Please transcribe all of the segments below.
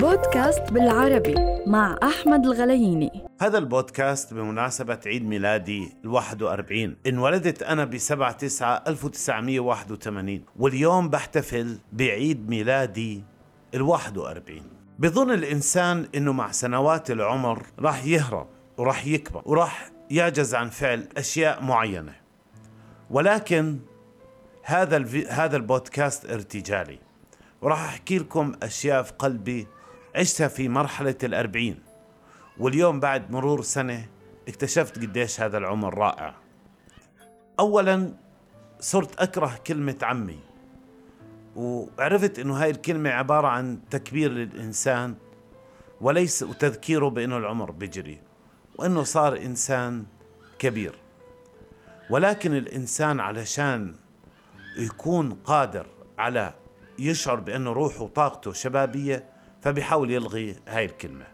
بودكاست بالعربي مع أحمد الغلييني. هذا البودكاست بمناسبة عيد ميلادي ال 41 انولدت أنا ب 7 9 1981 واليوم بحتفل بعيد ميلادي ال 41 بظن الإنسان أنه مع سنوات العمر راح يهرب وراح يكبر وراح يعجز عن فعل أشياء معينة. ولكن هذا. هذا البودكاست ارتجالي. وراح أحكي لكم أشياء في قلبي عشتها في مرحلة الأربعين واليوم بعد مرور سنة اكتشفت قديش هذا العمر رائع. أولا صرت أكره كلمة عمي وعرفت إنه هاي الكلمة عبارة عن تكبير للإنسان وليس وتذكيره بأنه العمر بيجري وأنه صار إنسان كبير. ولكن الإنسان علشان يكون قادر على يشعر بأنه روحه وطاقته شبابية فبيحاول يلغي هاي الكلمة.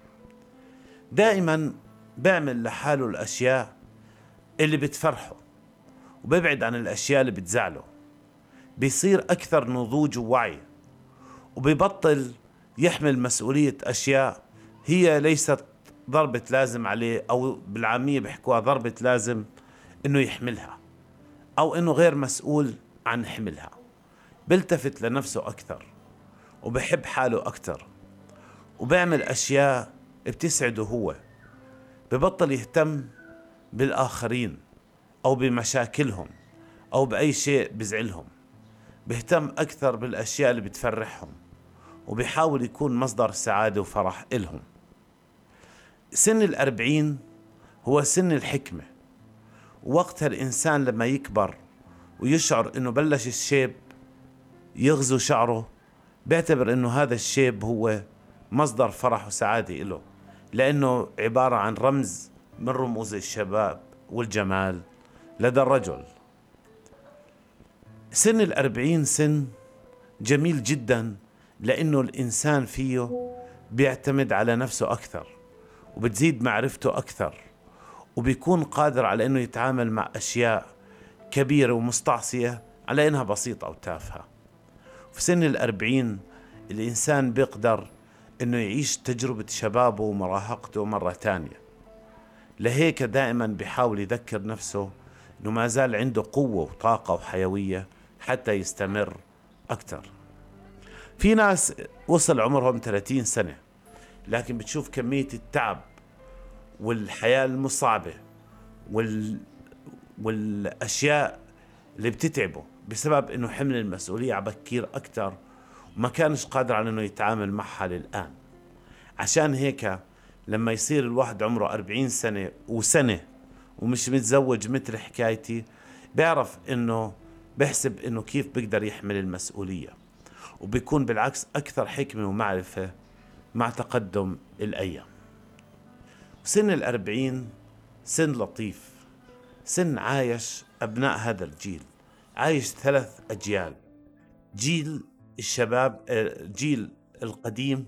دائما بيعمل لحاله الأشياء اللي بتفرحه وبيبعد عن الأشياء اللي بتزعله. بيصير أكثر نضوج ووعي وبيبطل يحمل مسؤولية أشياء هي ليست ضربة لازم عليه أو بالعامية بيحكوها ضربة لازم إنه يحملها أو إنه غير مسؤول عن حملها. بيلتفت لنفسه أكثر وبحب حاله أكثر. وبيعمل أشياء بتسعده هو ببطل يهتم بالآخرين أو بمشاكلهم أو بأي شيء بزعلهم بيهتم أكثر بالأشياء اللي بتفرحهم وبيحاول يكون مصدر سعادة وفرح إلهم. سن الأربعين هو سن الحكمة. وقتها الإنسان لما يكبر ويشعر أنه بلش الشيب يغزو شعره بيعتبر أنه هذا الشيب هو مصدر فرح وسعادة له لأنه عبارة عن رمز من رموز الشباب والجمال لدى الرجل. سن الأربعين سن جميل جدا لأنه الإنسان فيه بيعتمد على نفسه أكثر وبتزيد معرفته أكثر وبيكون قادر على أنه يتعامل مع أشياء كبيرة ومستعصية على أنها بسيطة أو تافهة. في سن الأربعين الإنسان بيقدر أنه يعيش تجربة شبابه ومراهقته مرة تانية لهيك دائما بيحاول يذكر نفسه أنه ما زال عنده قوة وطاقة وحيوية حتى يستمر أكثر. في ناس وصل عمرهم 30 سنة لكن بتشوف كمية التعب والحياة المصعبة وال... والأشياء اللي بتتعبه بسبب إنه حمل المسؤولية على بكير أكثر وما كانش قادر على إنه يتعامل معها للآن. عشان هيك لما يصير الواحد عمره 40 سنة وسنة ومش متزوج مثل حكايتي بيعرف إنه بحسب إنه كيف بيقدر يحمل المسؤولية. وبيكون بالعكس أكثر حكمة ومعرفة مع تقدم الأيام. سن الأربعين سن لطيف سن عايش أبناء هذا الجيل عايش ثلاث أجيال. جيل الشباب جيل القديم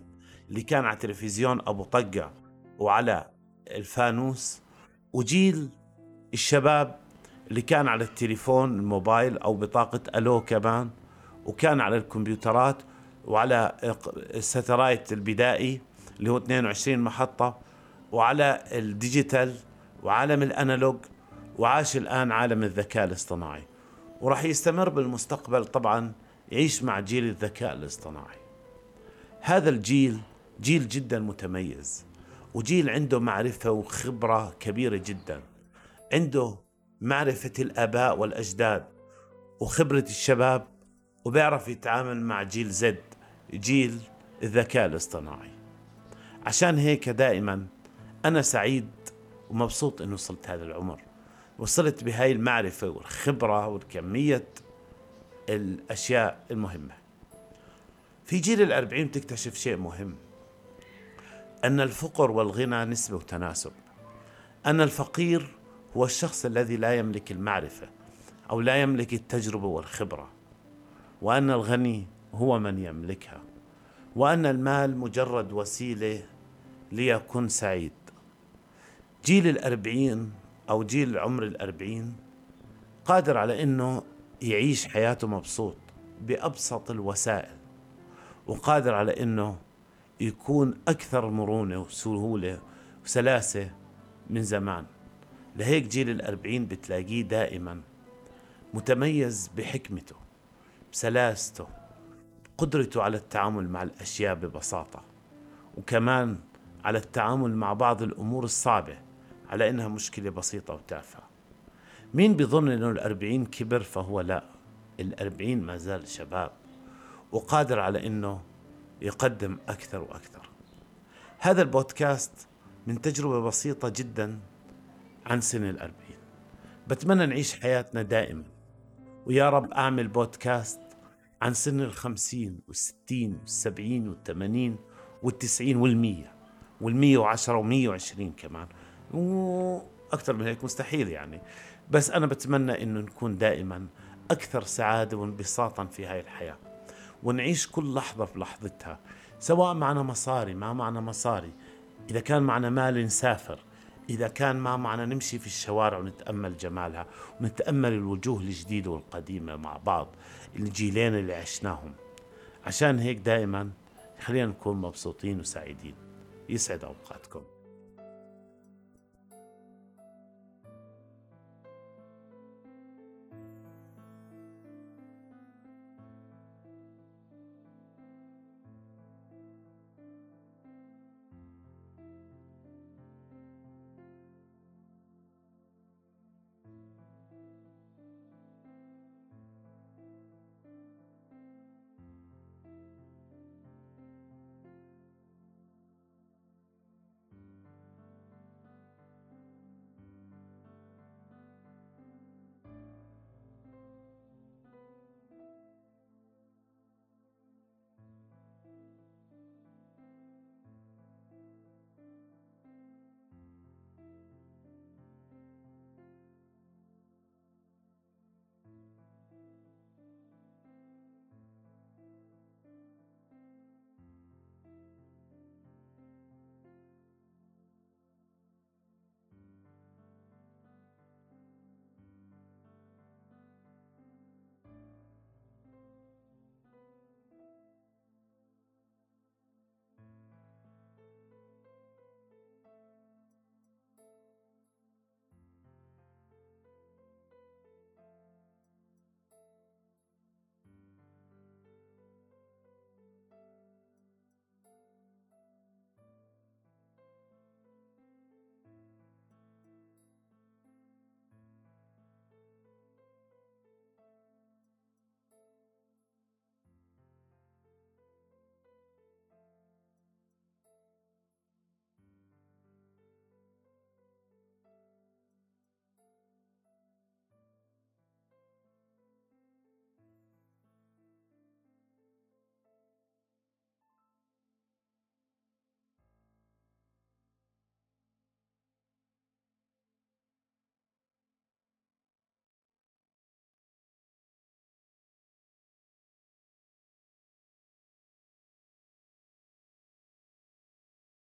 اللي كان على تلفزيون أبو طقة وعلى الفانوس وجيل الشباب اللي كان على التليفون الموبايل أو بطاقة ألو كمان وكان على الكمبيوترات وعلى الستلايت البدائي اللي هو 22 محطة وعلى الديجيتال وعالم الأنالوج وعاش الآن عالم الذكاء الاصطناعي. وراح يستمر بالمستقبل طبعا يعيش مع جيل الذكاء الاصطناعي. هذا الجيل جيل جدا متميز وجيل عنده معرفة وخبرة كبيرة جدا. عنده معرفة الآباء والأجداد وخبرة الشباب وبيعرف يتعامل مع جيل زد جيل الذكاء الاصطناعي. عشان هيك دائما أنا سعيد ومبسوط إنه وصلت هذا العمر. وصلت بهاي المعرفة والخبرة والكمية الأشياء المهمة. في جيل الأربعين تكتشف شيء مهم أن الفقر والغنى نسبة وتناسب. أن الفقير هو الشخص الذي لا يملك المعرفة أو لا يملك التجربة والخبرة. وأن الغني هو من يملكها. وأن المال مجرد وسيلة ليكون سعيد. جيل الأربعين أو جيل عمر الأربعين قادر على أنه يعيش حياته مبسوط بأبسط الوسائل وقادر على أنه يكون أكثر مرونة وسهولة وسلاسة من زمان. لهيك جيل الأربعين بتلاقيه دائما متميز بحكمته بسلاسته قدرته على التعامل مع الأشياء ببساطة وكمان على التعامل مع بعض الأمور الصعبة على إنها مشكلة بسيطة وتافهة. مين بيظن إنه الأربعين كبر؟ فهو لا. الأربعين ما زال شباب. وقادر على إنه يقدم أكثر وأكثر. هذا البودكاست من تجربة بسيطة جدا عن سن الأربعين. بتمنى نعيش حياتنا دائما. ويا رب أعمل بودكاست عن سن الخمسين والستين والسبعين والثمانين والتسعين والمية. والمية وعشرة ومية وعشرين كمان. وأكثر من هيك مستحيل يعني. بس أنا بتمنى إنه نكون دائما أكثر سعادة وانبساطا في هاي الحياة. ونعيش كل لحظة في لحظتها سواء معنا مصاري ما معنا مصاري. إذا كان معنا مال نسافر إذا كان ما معنا نمشي في الشوارع ونتأمل جمالها ونتأمل الوجوه الجديدة والقديمة مع بعض الجيلين اللي عشناهم. عشان هيك دائما خلينا نكون مبسوطين وسعيدين. يسعد أوقاتكم.